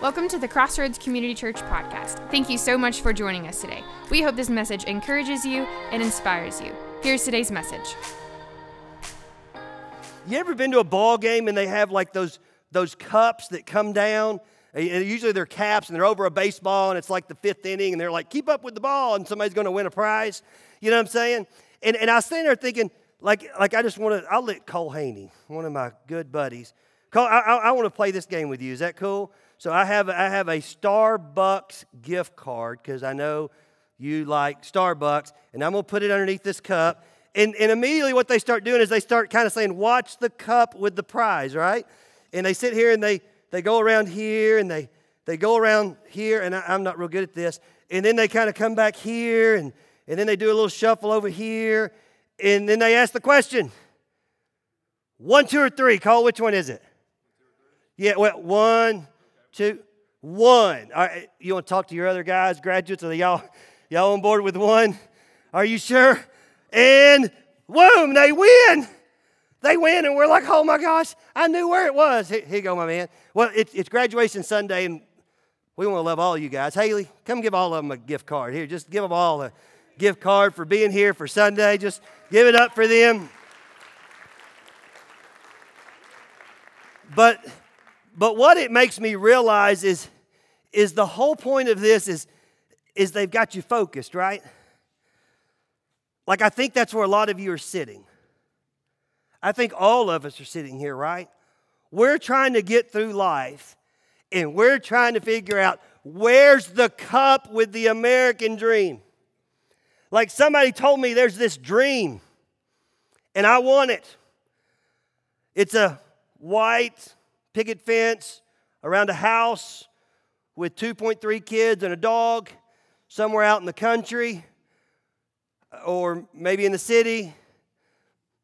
Welcome to the Crossroads Community Church podcast. Thank you so much for joining us today. We hope this message encourages you and inspires you. Here's today's message. You ever been to a ball game and they have like those those cups that come down? And usually they're caps and they're over a baseball and it's like the fifth inning and they're like, keep up with the ball and somebody's going to win a prize. You know what I'm saying? And, and I was standing there thinking, like, like I just want to, I'll let Cole Haney, one of my good buddies. Cole, I, I, I want to play this game with you. Is that cool? So I have, I have a Starbucks gift card because I know you like Starbucks, and I'm going to put it underneath this cup. And, and immediately what they start doing is they start kind of saying, watch the cup with the prize, right? And they sit here and they, they go around here and they, they go around here, and I, I'm not real good at this. And then they kind of come back here, and, and then they do a little shuffle over here, and then they ask the question one, two, or three. Cole which one is it? Yeah, well, one, two, one. All right, you want to talk to your other guys, graduates? Are y'all, y'all on board with one? Are you sure? And boom, they win. They win, and we're like, oh my gosh, I knew where it was. Here, you go, my man. Well, it, it's graduation Sunday, and we want to love all you guys. Haley, come give all of them a gift card. Here, just give them all a gift card for being here for Sunday. Just give it up for them. But but what it makes me realize is, is the whole point of this is, is they've got you focused, right? Like, I think that's where a lot of you are sitting. I think all of us are sitting here, right? We're trying to get through life and we're trying to figure out where's the cup with the American dream. Like somebody told me there's this dream and I want it. It's a white picket fence around a house with 2.3 kids and a dog somewhere out in the country uh, or maybe in the city.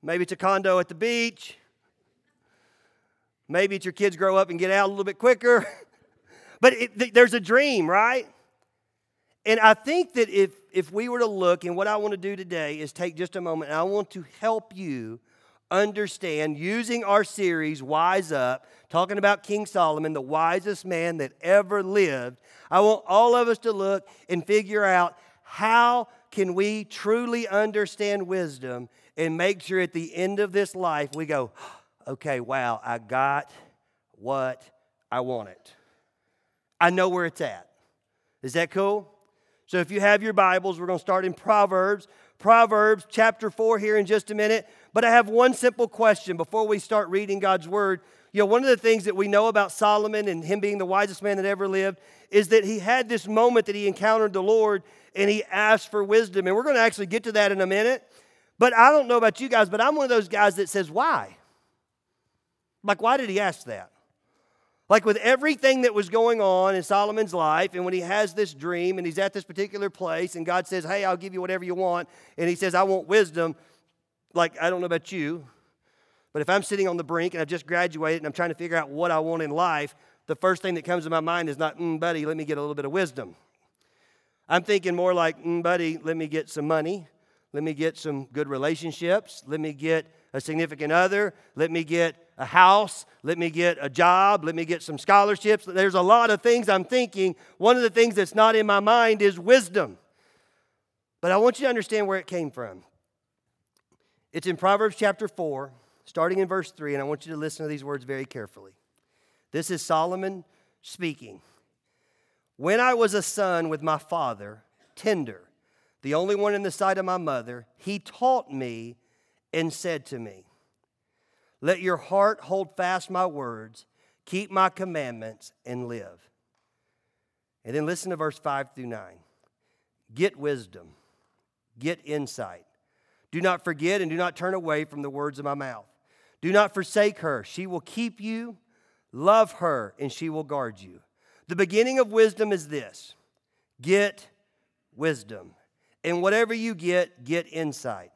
Maybe it's a condo at the beach. Maybe it's your kids grow up and get out a little bit quicker. but it, there's a dream, right? And I think that if, if we were to look, and what I want to do today is take just a moment, and I want to help you understand using our series, Wise Up, talking about King Solomon, the wisest man that ever lived. I want all of us to look and figure out how can we truly understand wisdom and make sure at the end of this life we go, okay, wow, I got what I wanted. I know where it's at. Is that cool? So if you have your Bibles, we're going to start in Proverbs. Proverbs chapter 4 here in just a minute. But I have one simple question before we start reading God's word. You know, one of the things that we know about Solomon and him being the wisest man that ever lived is that he had this moment that he encountered the Lord and he asked for wisdom. And we're going to actually get to that in a minute. But I don't know about you guys, but I'm one of those guys that says, why? Like, why did he ask that? Like with everything that was going on in Solomon's life, and when he has this dream and he's at this particular place, and God says, Hey, I'll give you whatever you want, and he says, I want wisdom. Like, I don't know about you, but if I'm sitting on the brink and I've just graduated and I'm trying to figure out what I want in life, the first thing that comes to my mind is not, mm, buddy, let me get a little bit of wisdom. I'm thinking more like, mm, buddy, let me get some money. Let me get some good relationships. Let me get a significant other. Let me get a house. Let me get a job. Let me get some scholarships. There's a lot of things I'm thinking. One of the things that's not in my mind is wisdom. But I want you to understand where it came from. It's in Proverbs chapter 4, starting in verse 3, and I want you to listen to these words very carefully. This is Solomon speaking. When I was a son with my father, tender, the only one in the sight of my mother, he taught me and said to me, Let your heart hold fast my words, keep my commandments, and live. And then listen to verse 5 through 9. Get wisdom, get insight. Do not forget and do not turn away from the words of my mouth. Do not forsake her. She will keep you. Love her, and she will guard you. The beginning of wisdom is this get wisdom. And whatever you get, get insight.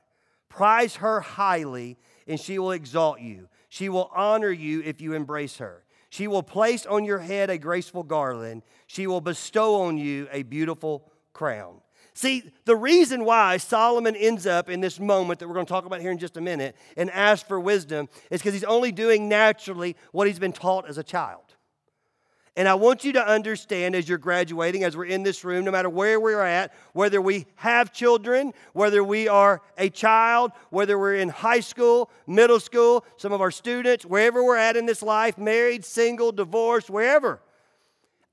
Prize her highly, and she will exalt you. She will honor you if you embrace her. She will place on your head a graceful garland. She will bestow on you a beautiful crown. See, the reason why Solomon ends up in this moment that we're going to talk about here in just a minute and asks for wisdom is because he's only doing naturally what he's been taught as a child. And I want you to understand as you're graduating, as we're in this room, no matter where we're at, whether we have children, whether we are a child, whether we're in high school, middle school, some of our students, wherever we're at in this life, married, single, divorced, wherever.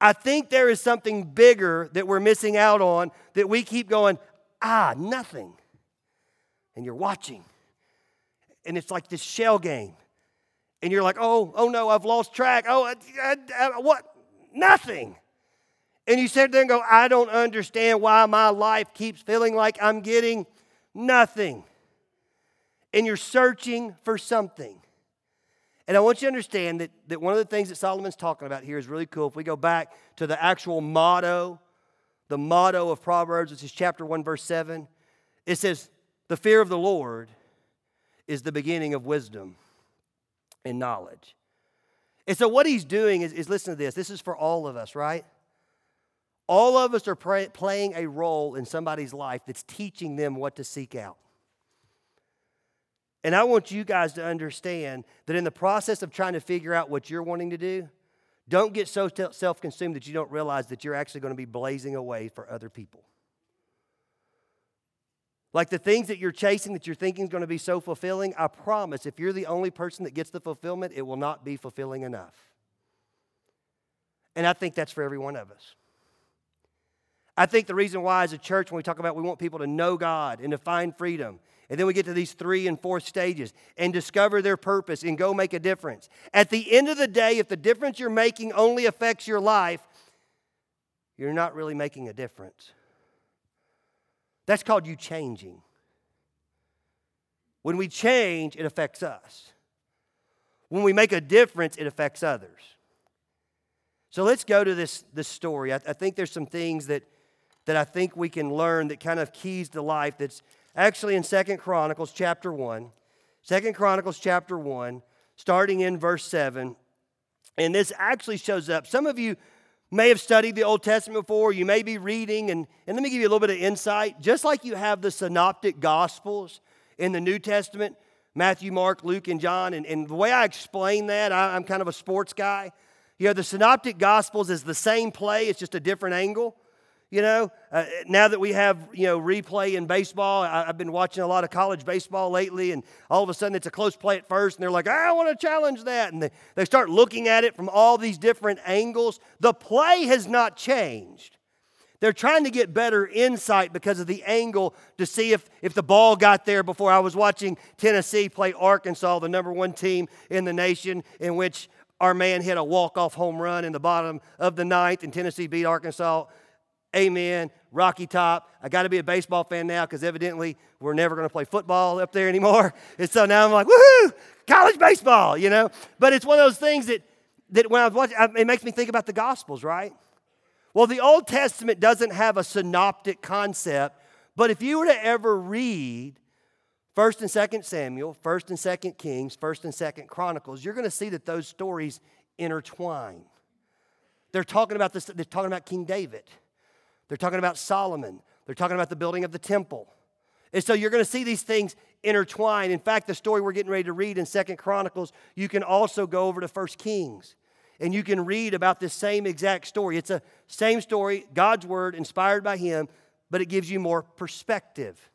I think there is something bigger that we're missing out on that we keep going, ah, nothing. And you're watching. And it's like this shell game. And you're like, oh, oh no, I've lost track. Oh, I, I, I, what? Nothing. And you sit there and go, I don't understand why my life keeps feeling like I'm getting nothing. And you're searching for something. And I want you to understand that, that one of the things that Solomon's talking about here is really cool. If we go back to the actual motto, the motto of Proverbs, which is chapter 1, verse 7, it says, The fear of the Lord is the beginning of wisdom and knowledge. And so, what he's doing is, is listen to this. This is for all of us, right? All of us are pray, playing a role in somebody's life that's teaching them what to seek out. And I want you guys to understand that in the process of trying to figure out what you're wanting to do, don't get so self consumed that you don't realize that you're actually going to be blazing away for other people. Like the things that you're chasing that you're thinking is going to be so fulfilling, I promise if you're the only person that gets the fulfillment, it will not be fulfilling enough. And I think that's for every one of us. I think the reason why, as a church, when we talk about we want people to know God and to find freedom, and then we get to these three and four stages and discover their purpose and go make a difference. At the end of the day, if the difference you're making only affects your life, you're not really making a difference. That's called you changing. When we change, it affects us. When we make a difference, it affects others. So let's go to this, this story. I, I think there's some things that, that I think we can learn that kind of keys to life that's actually in Second Chronicles chapter 1. Second Chronicles chapter 1, starting in verse 7. And this actually shows up. Some of you may have studied the Old Testament before, you may be reading, and, and let me give you a little bit of insight. Just like you have the synoptic gospels in the New Testament Matthew, Mark, Luke, and John, and, and the way I explain that, I, I'm kind of a sports guy. You know, the synoptic gospels is the same play, it's just a different angle. You know, uh, now that we have, you know, replay in baseball, I, have been watching a lot of college baseball lately, and all of a sudden it's a close play at first, and they're like, I want to challenge that. And they, they start looking at it from all these different angles. The play has not changed. They're trying to get better insight because of the angle to see if, if the ball got there before I was watching Tennessee play Arkansas, the number one team in the nation, in which our man hit a walk-off home run in the bottom of the ninth, and Tennessee beat Arkansas Amen. Rocky Top. I got to be a baseball fan now because evidently we're never going to play football up there anymore. And so now I'm like, woohoo, college baseball, you know? But it's one of those things that, that when I was watching, it makes me think about the Gospels, right? Well, the Old Testament doesn't have a synoptic concept, but if you were to ever read 1st and 2nd Samuel, 1st and 2nd Kings, 1st and 2nd Chronicles, you're going to see that those stories intertwine. They're talking about this, they're talking about King David. They're talking about Solomon. They're talking about the building of the temple. And so you're going to see these things intertwine. In fact, the story we're getting ready to read in Second Chronicles, you can also go over to First Kings and you can read about this same exact story. It's a same story, God's word, inspired by Him, but it gives you more perspective.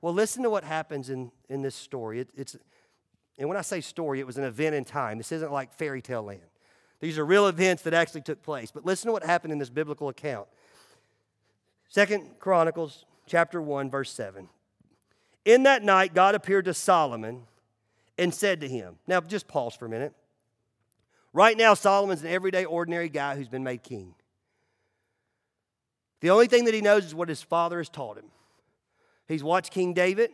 Well, listen to what happens in, in this story. It, it's, and when I say story, it was an event in time. This isn't like fairy tale land. These are real events that actually took place. But listen to what happened in this biblical account. Second Chronicles chapter 1 verse 7. In that night God appeared to Solomon and said to him. Now just pause for a minute. Right now Solomon's an everyday ordinary guy who's been made king. The only thing that he knows is what his father has taught him. He's watched King David.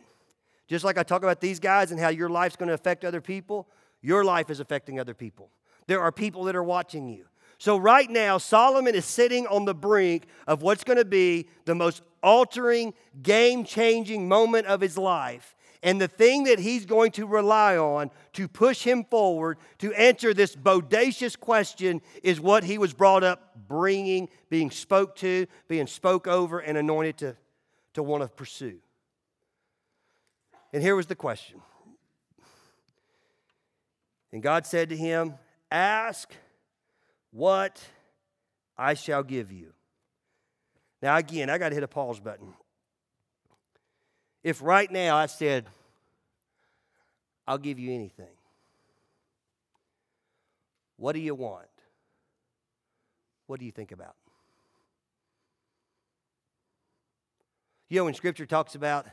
Just like I talk about these guys and how your life's going to affect other people, your life is affecting other people. There are people that are watching you. So, right now, Solomon is sitting on the brink of what's going to be the most altering, game changing moment of his life. And the thing that he's going to rely on to push him forward to answer this bodacious question is what he was brought up bringing, being spoke to, being spoke over, and anointed to, to want to pursue. And here was the question. And God said to him, Ask what I shall give you. Now, again, I got to hit a pause button. If right now I said, I'll give you anything, what do you want? What do you think about? You know, when Scripture talks about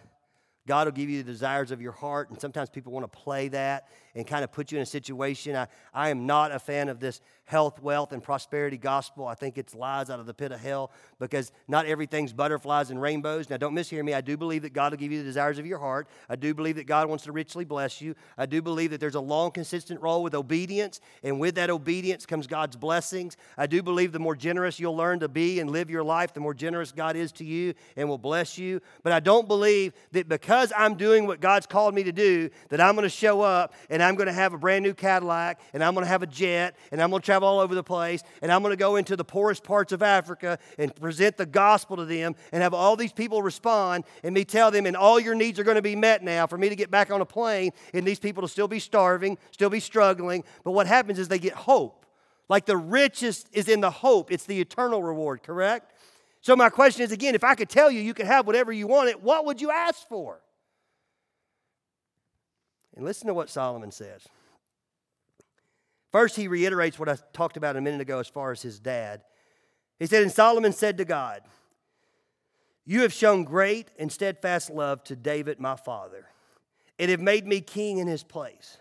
God will give you the desires of your heart. And sometimes people want to play that and kind of put you in a situation. I, I am not a fan of this health, wealth, and prosperity gospel. I think it's lies out of the pit of hell because not everything's butterflies and rainbows. Now, don't mishear me. I do believe that God will give you the desires of your heart. I do believe that God wants to richly bless you. I do believe that there's a long, consistent role with obedience, and with that obedience comes God's blessings. I do believe the more generous you'll learn to be and live your life, the more generous God is to you and will bless you. But I don't believe that because I'm doing what God's called me to do, that I'm going to show up and I'm going to have a brand new Cadillac and I'm going to have a jet and I'm going to travel all over the place and I'm going to go into the poorest parts of Africa and present the gospel to them and have all these people respond and me tell them, and all your needs are going to be met now for me to get back on a plane and these people to still be starving, still be struggling. But what happens is they get hope. Like the richest is in the hope, it's the eternal reward, correct? So, my question is again if I could tell you you could have whatever you wanted, what would you ask for? And listen to what Solomon says. First, he reiterates what I talked about a minute ago as far as his dad. He said, And Solomon said to God, You have shown great and steadfast love to David, my father, and have made me king in his place.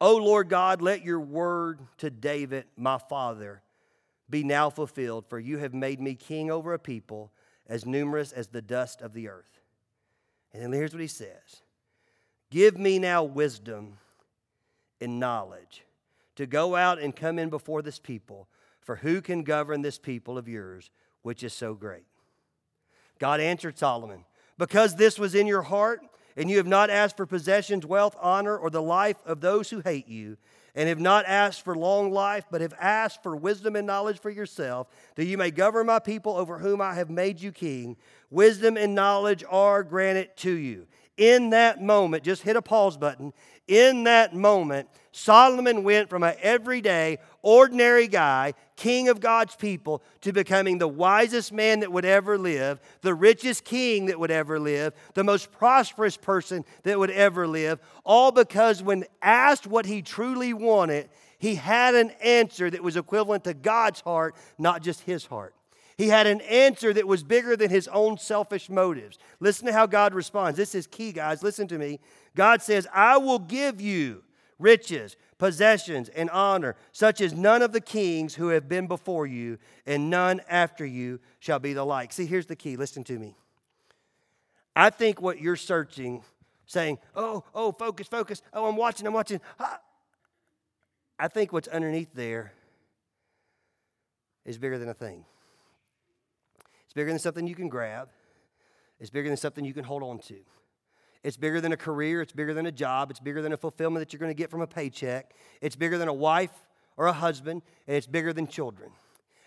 O Lord God, let your word to David, my father, be now fulfilled, for you have made me king over a people as numerous as the dust of the earth. And then here's what he says Give me now wisdom and knowledge to go out and come in before this people, for who can govern this people of yours, which is so great? God answered Solomon, Because this was in your heart, and you have not asked for possessions, wealth, honor, or the life of those who hate you, and have not asked for long life, but have asked for wisdom and knowledge for yourself, that you may govern my people over whom I have made you king. Wisdom and knowledge are granted to you in that moment, just hit a pause button. In that moment, Solomon went from an everyday, ordinary guy, king of God's people, to becoming the wisest man that would ever live, the richest king that would ever live, the most prosperous person that would ever live, all because when asked what he truly wanted, he had an answer that was equivalent to God's heart, not just his heart. He had an answer that was bigger than his own selfish motives. Listen to how God responds. This is key, guys. Listen to me. God says, I will give you riches, possessions, and honor, such as none of the kings who have been before you, and none after you shall be the like. See, here's the key. Listen to me. I think what you're searching, saying, oh, oh, focus, focus. Oh, I'm watching, I'm watching. I think what's underneath there is bigger than a thing It's bigger than something you can grab, it's bigger than something you can hold on to. It's bigger than a career, it's bigger than a job, it's bigger than a fulfillment that you're going to get from a paycheck, it's bigger than a wife or a husband, and it's bigger than children.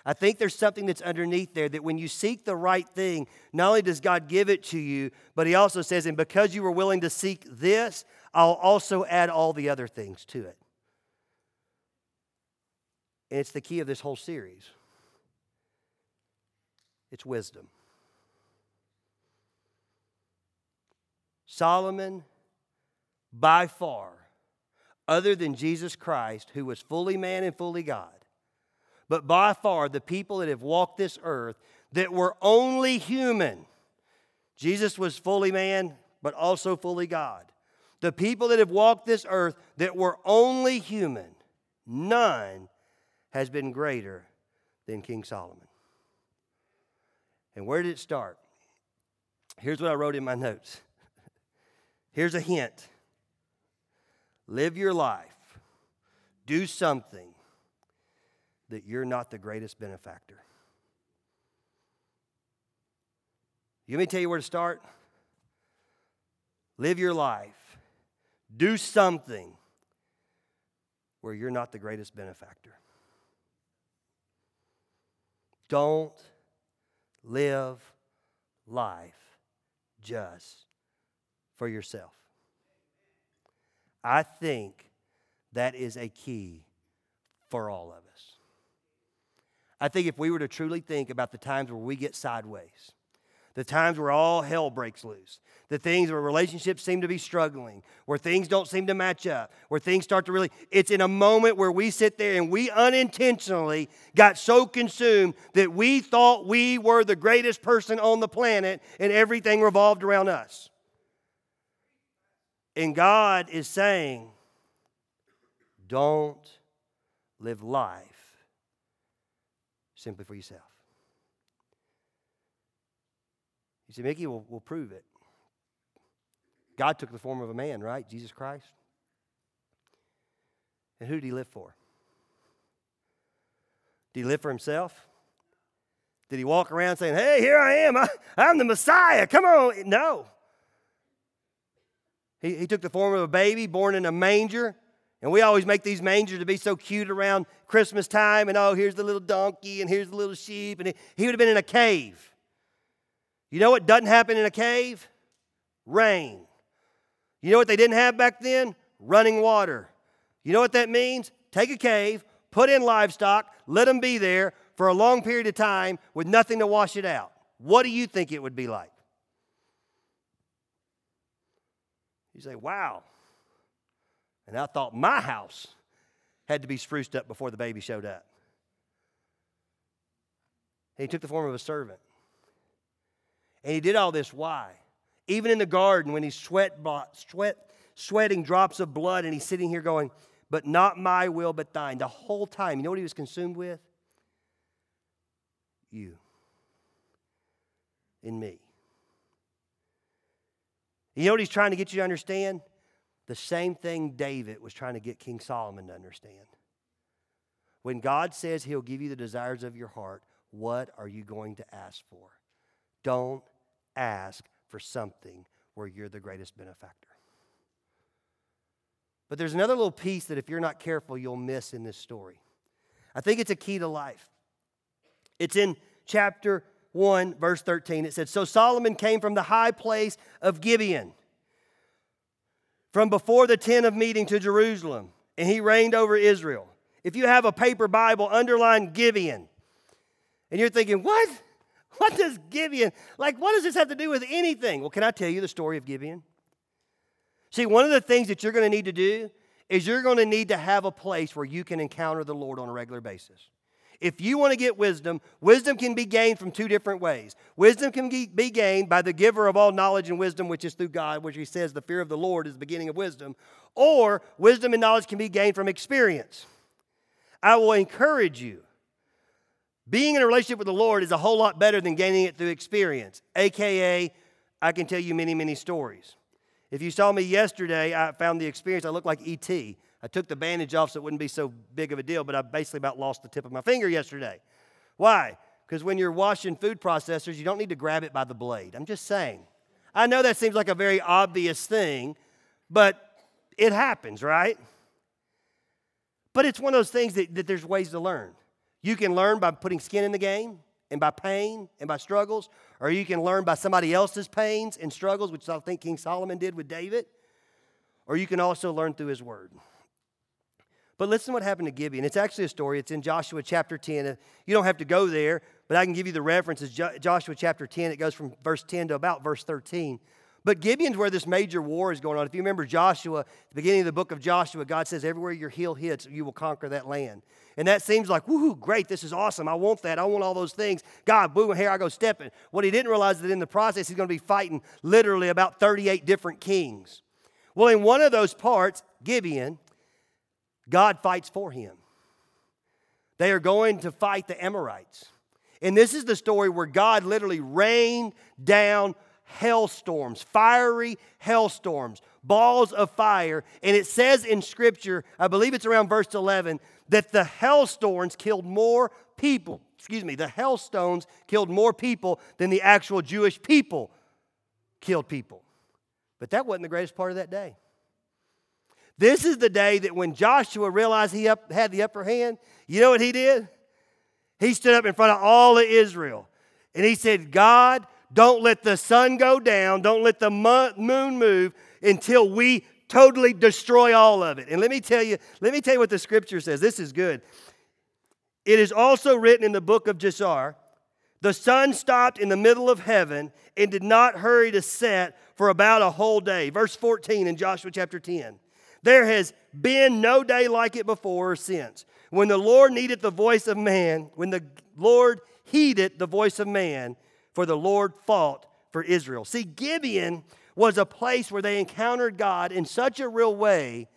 I think there's something that's underneath there that when you seek the right thing, not only does God give it to you, but He also says, and because you were willing to seek this, I'll also add all the other things to it. And it's the key of this whole series it's wisdom. Solomon, by far, other than Jesus Christ, who was fully man and fully God, but by far the people that have walked this earth that were only human. Jesus was fully man, but also fully God. The people that have walked this earth that were only human, none has been greater than King Solomon. And where did it start? Here's what I wrote in my notes. Here's a hint live your life, do something that you're not the greatest benefactor. You let me tell you where to start? Live your life, do something where you're not the greatest benefactor. Don't live life just for yourself. I think that is a key for all of us. I think if we were to truly think about the times where we get sideways, the times where all hell breaks loose, the things where relationships seem to be struggling, where things don't seem to match up, where things start to really, it's in a moment where we sit there and we unintentionally got so consumed that we thought we were the greatest person on the planet and everything revolved around us. And God is saying, don't live life simply for yourself. You say, Mickey, we'll, we'll prove it. God took the form of a man, right? Jesus Christ. And who did he live for? Did he live for himself? Did he walk around saying, Hey, here I am. I, am the Messiah. Come on. No. He, he took the form of a baby born in a manger. And we always make these mangers to be so cute around Christmas time. And oh, here's the little donkey and here's the little sheep. And he, he would have been in a cave. You know what doesn't happen in a cave? Rain. You know what they didn't have back then? Running water. You know what that means? Take a cave, put in livestock, let them be there for a long period of time with nothing to wash it out. What do you think it would be like? You say, wow. And I thought my house had to be spruced up before the baby showed up. And he took the form of a servant. And he did all this why? Even in the garden, when he's sweat, sweat, sweating drops of blood, and he's sitting here going, But not my will, but thine. The whole time, you know what he was consumed with? You. In me. You know what he's trying to get you to understand? The same thing David was trying to get King Solomon to understand. When God says he'll give you the desires of your heart, what are you going to ask for? Don't ask for something where you're the greatest benefactor. But there's another little piece that if you're not careful, you'll miss in this story. I think it's a key to life. It's in chapter 1, verse 13. It said, So Solomon came from the high place of Gibeon, from before the tent of meeting to Jerusalem, and he reigned over Israel. If you have a paper Bible, underline Gibeon. And you're thinking, what? What does Gibeon, like, what does this have to do with anything? Well, can I tell you the story of Gibeon? See, one of the things that you're going to need to do is you're going to need to have a place where you can encounter the Lord on a regular basis. If you want to get wisdom, wisdom can be gained from two different ways. Wisdom can be gained by the giver of all knowledge and wisdom, which is through God, which he says the fear of the Lord is the beginning of wisdom. Or wisdom and knowledge can be gained from experience. I will encourage you being in a relationship with the Lord is a whole lot better than gaining it through experience, AKA, I can tell you many, many stories. If you saw me yesterday, I found the experience, I looked like E.T. I took the bandage off so it wouldn't be so big of a deal, but I basically about lost the tip of my finger yesterday. Why? Because when you're washing food processors, you don't need to grab it by the blade. I'm just saying. I know that seems like a very obvious thing, but it happens, right? But it's one of those things that, that there's ways to learn. You can learn by putting skin in the game and by pain and by struggles, or you can learn by somebody else's pains and struggles, which I think King Solomon did with David, or you can also learn through his word. But listen what happened to Gibeon. It's actually a story. It's in Joshua chapter 10. Uh, you don't have to go there, but I can give you the references. Joshua chapter 10, it goes from verse 10 to about verse 13. But Gibeon's where this major war is going on. If you remember Joshua, the beginning of the book of Joshua, God says, Everywhere your heel hits, you will conquer that land. And that seems like, woohoo, great, this is awesome. I want that. I want all those things. God, boom, here I go stepping. What he didn't realize is that in the process, he's going to be fighting literally about 38 different kings. Well, in one of those parts, Gibeon, God fights for him. They are going to fight the Amorites. And this is the story where God literally rained down hailstorms, fiery hailstorms, balls of fire. And it says in Scripture, I believe it's around verse 11, that the hailstones killed more people. Excuse me, the hailstones killed more people than the actual Jewish people killed people. But that wasn't the greatest part of that day. This is the day that when Joshua realized he up, had the upper hand, you know what he did? He stood up in front of all of Israel and he said, God, don't let the sun go down. Don't let the moon move until we totally destroy all of it. And let me tell you, let me tell you what the scripture says. This is good. It is also written in the book of Jashar the sun stopped in the middle of heaven and did not hurry to set for about a whole day. Verse 14 in Joshua chapter 10. There has been no day like it before or since. When the Lord needed the voice of man, when the Lord heeded the voice of man, for the Lord fought for Israel. See, Gibeon was a place where they encountered God in such a real way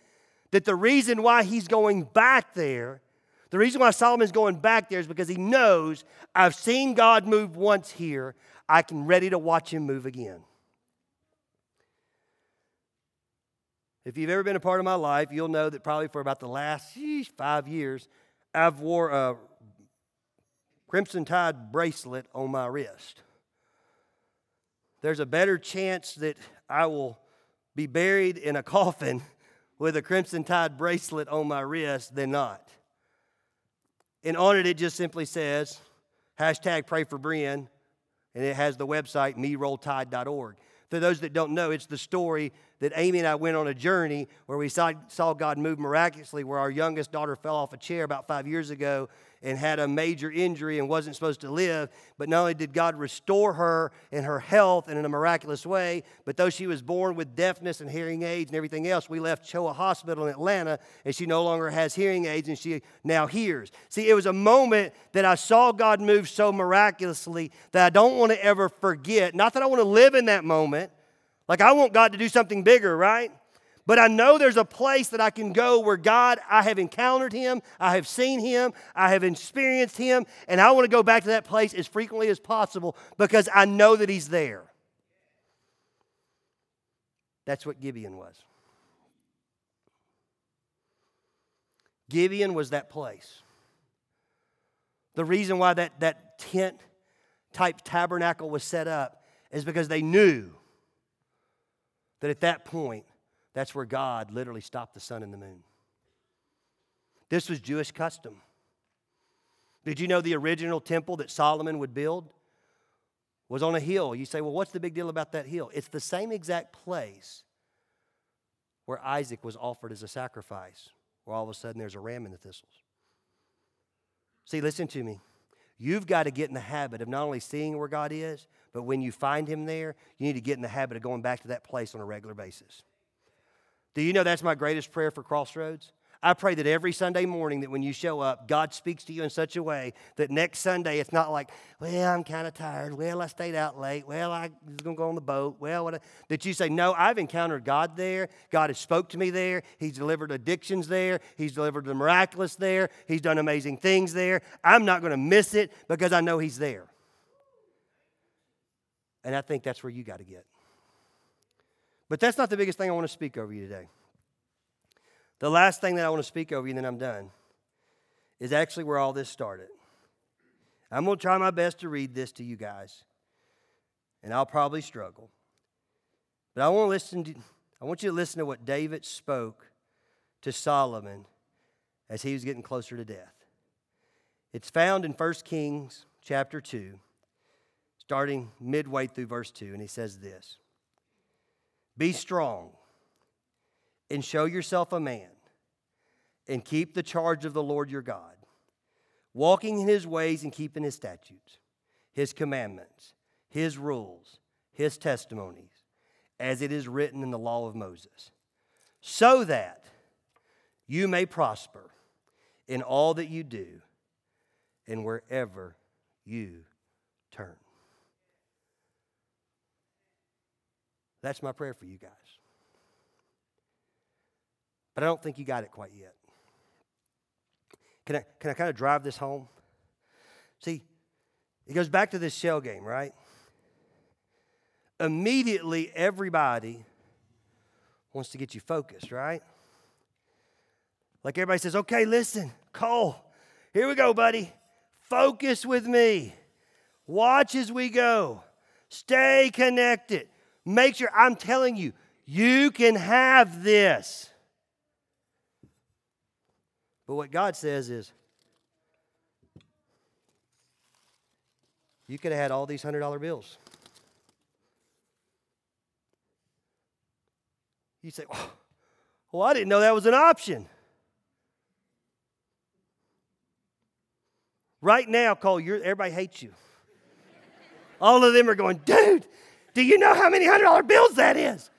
that the reason why he's going back there the reason why Solomon's going back there is because he knows I've seen God move once here. I can ready to watch him move again. If you've ever been a part of my life, you'll know that probably for about the last five years, I've wore a crimson tide bracelet on my wrist. There's a better chance that I will be buried in a coffin with a crimson tide bracelet on my wrist than not. And on it, it just simply says, hashtag pray for Brian, and it has the website, merolltide.org. For those that don't know, it's the story that Amy and I went on a journey where we saw, saw God move miraculously, where our youngest daughter fell off a chair about five years ago and had a major injury and wasn't supposed to live. But not only did God restore her and her health and in a miraculous way, but though she was born with deafness and hearing aids and everything else, we left Choa Hospital in Atlanta and she no longer has hearing aids and she now hears. See, it was a moment that I saw God move so miraculously that I don't want to ever forget. Not that I want to live in that moment. Like I want God to do something bigger, right? But I know there's a place that I can go where God, I have encountered Him, I have seen Him, I have experienced Him, and I want to go back to that place as frequently as possible because I know that He's there. That's what Gibeon was. Gibeon was that place. The reason why that, that tent type tabernacle was set up is because they knew that at that point, that's where God literally stopped the sun and the moon. This was Jewish custom. Did you know the original temple that Solomon would build was on a hill? You say, well, what's the big deal about that hill? It's the same exact place where Isaac was offered as a sacrifice, where all of a sudden there's a ram in the thistles. See, listen to me. You've got to get in the habit of not only seeing where God is, but when you find Him there, you need to get in the habit of going back to that place on a regular basis. Do you know that's my greatest prayer for Crossroads? I pray that every Sunday morning that when you show up, God speaks to you in such a way that next Sunday it's not like, well, I'm kind of tired. Well, I stayed out late. Well, I was going to go on the boat. Well, what? that you say, no, I've encountered God there. God has spoke to me there. He's delivered addictions there. He's delivered the miraculous there. He's done amazing things there. I'm not going to miss it because I know He's there. And I think that's where you got to get. But that's not the biggest thing I want to speak over you today. The last thing that I want to speak over you, and then I'm done, is actually where all this started. I'm going to try my best to read this to you guys, and I'll probably struggle. But I want to listen to, I want you to listen to what David spoke to Solomon as he was getting closer to death. It's found in 1 Kings chapter 2, starting midway through verse 2, and he says this be strong and show yourself a man and keep the charge of the Lord your God, walking in his ways and keeping his statutes, his commandments, his rules, his testimonies, as it is written in the law of Moses, so that you may prosper in all that you do and wherever you turn. That's my prayer for you guys. But I don't think you got it quite yet. Can I, can I kind of drive this home? See, it goes back to this shell game, right? Immediately, everybody wants to get you focused, right? Like everybody says, okay, listen, Cole, here we go, buddy. Focus with me. Watch as we go. Stay connected. Make sure, I'm telling you, you can have this. But what God says is, you could have had all these $100 bills. You say, oh, well, I didn't know that was an option. Right now, Cole, everybody hates you. All of them are going, dude, do you know how many hundred dollar bills that is?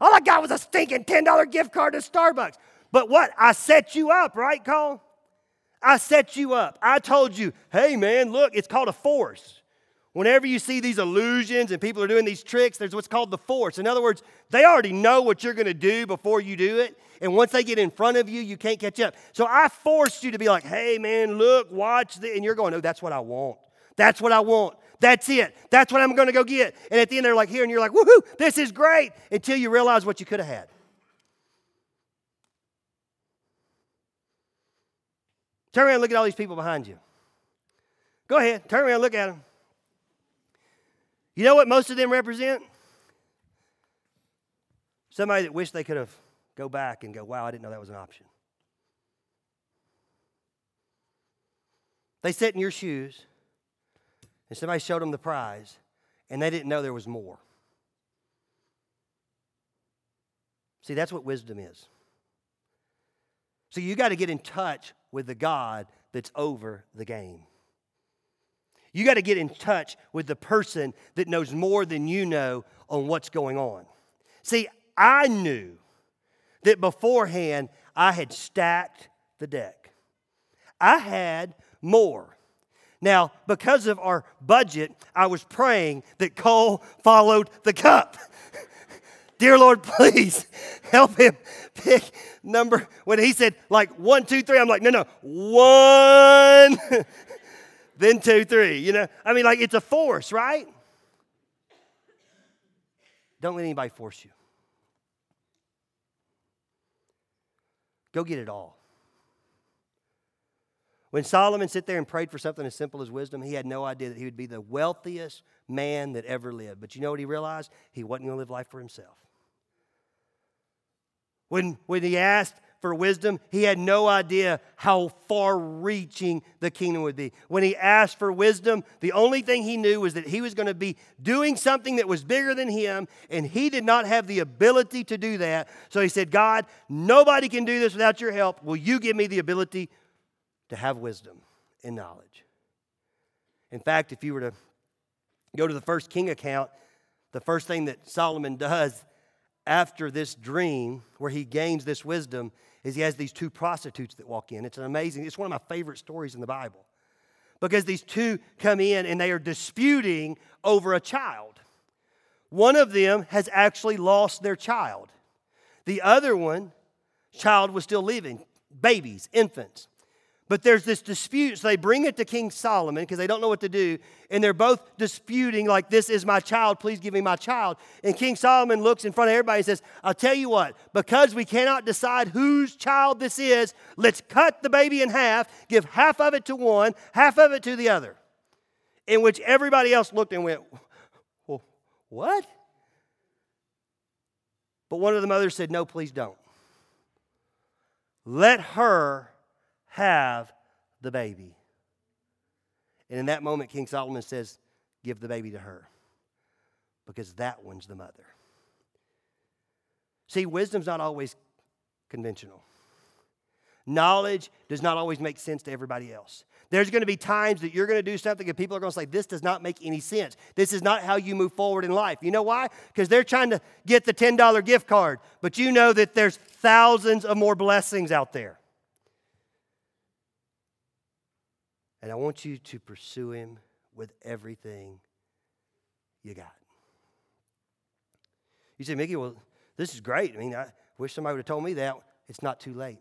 All I got was a stinking $10 gift card to Starbucks. But what? I set you up, right, Cole? I set you up. I told you, hey, man, look, it's called a force. Whenever you see these illusions and people are doing these tricks, there's what's called the force. In other words, they already know what you're going to do before you do it. And once they get in front of you, you can't catch up. So I forced you to be like, hey, man, look, watch this. And you're going, no, that's what I want. That's what I want. That's it. That's what I'm going to go get. And at the end, they're like, here, and you're like, woohoo, this is great, until you realize what you could have had. Turn around and look at all these people behind you. Go ahead, turn around and look at them. You know what most of them represent? Somebody that wished they could have go back and go, wow, I didn't know that was an option. They sit in your shoes and somebody showed them the prize and they didn't know there was more. See, that's what wisdom is. So you got to get in touch with the God that's over the game. You got to get in touch with the person that knows more than you know on what's going on. See, I knew that beforehand I had stacked the deck. I had more. Now, because of our budget, I was praying that Cole followed the cup. Dear Lord, please help him pick number. When he said like one, two, three, I'm like, no, no, one, then two, three. You know, I mean, like it's a force, right? Don't let anybody force you. Go get it all. When Solomon sat there and prayed for something as simple as wisdom, he had no idea that he would be the wealthiest man that ever lived. But you know what he realized? He wasn't going to live life for himself. When, when he asked for wisdom, he had no idea how far reaching the kingdom would be. When he asked for wisdom, the only thing he knew was that he was going to be doing something that was bigger than him, and he did not have the ability to do that. So he said, God, nobody can do this without your help. Will you give me the ability to have wisdom and knowledge? In fact, if you were to go to the first king account, the first thing that Solomon does after this dream where he gains this wisdom is he has these two prostitutes that walk in. It's an amazing, it's one of my favorite stories in the Bible. Because these two come in and they are disputing over a child. One of them has actually lost their child. The other one, child was still living, babies, infants. But there's this dispute. So they bring it to King Solomon because they don't know what to do. And they're both disputing, like, this is my child. Please give me my child. And King Solomon looks in front of everybody and says, I'll tell you what, because we cannot decide whose child this is, let's cut the baby in half, give half of it to one, half of it to the other. In which everybody else looked and went, well, what? But one of the mothers said, No, please don't. Let her have the baby. And in that moment, King Solomon says, Give the baby to her because that one's the mother. See, wisdom's not always conventional. Knowledge does not always make sense to everybody else. There's going to be times that you're going to do something and people are going to say, This does not make any sense. This is not how you move forward in life. You know why? Because they're trying to get the $10 gift card, but you know that there's thousands of more blessings out there. And I want you to pursue him with everything you got. You say, Mickey, well, this is great. I mean, I wish somebody would have told me that. It's not too late.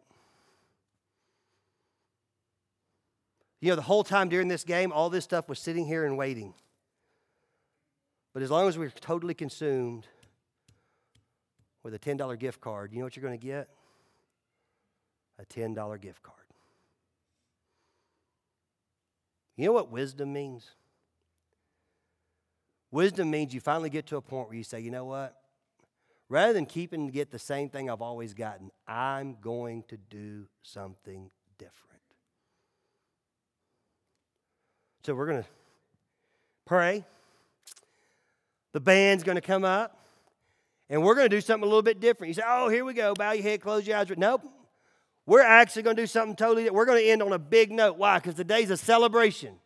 You know, the whole time during this game, all this stuff was sitting here and waiting. But as long as we're totally consumed with a $10 gift card, you know what you're going to get? A $10 gift card. You know what wisdom means? Wisdom means you finally get to a point where you say, you know what? Rather than keeping to get the same thing I've always gotten, I'm going to do something different. So we're going to pray. The band's going to come up, and we're going to do something a little bit different. You say, oh, here we go. Bow your head, close your eyes. Nope. We're actually going to do something totally, we're going to end on a big note. Why? Because today's a celebration.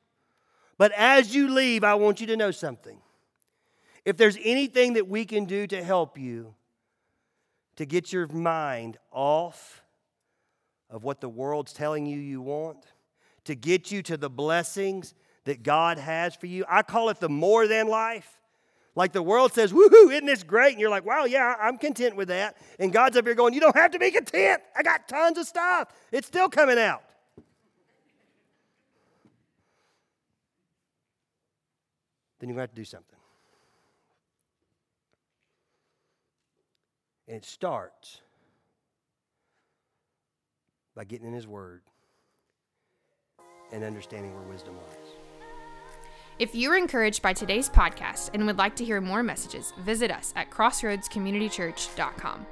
But as you leave, I want you to know something. If there's anything that we can do to help you to get your mind off of what the world's telling you you want, to get you to the blessings that God has for you, I call it the more than life. Like the world says, woohoo, isn't this great? And you're like, wow, yeah, I'm content with that. And God's up here going, you don't have to be content. I got tons of stuff. It's still coming out. Then you're going to have to do something. And it starts by getting in His Word and understanding where wisdom lies. If you were encouraged by today's podcast and would like to hear more messages, visit us at crossroadscommunitychurch.com.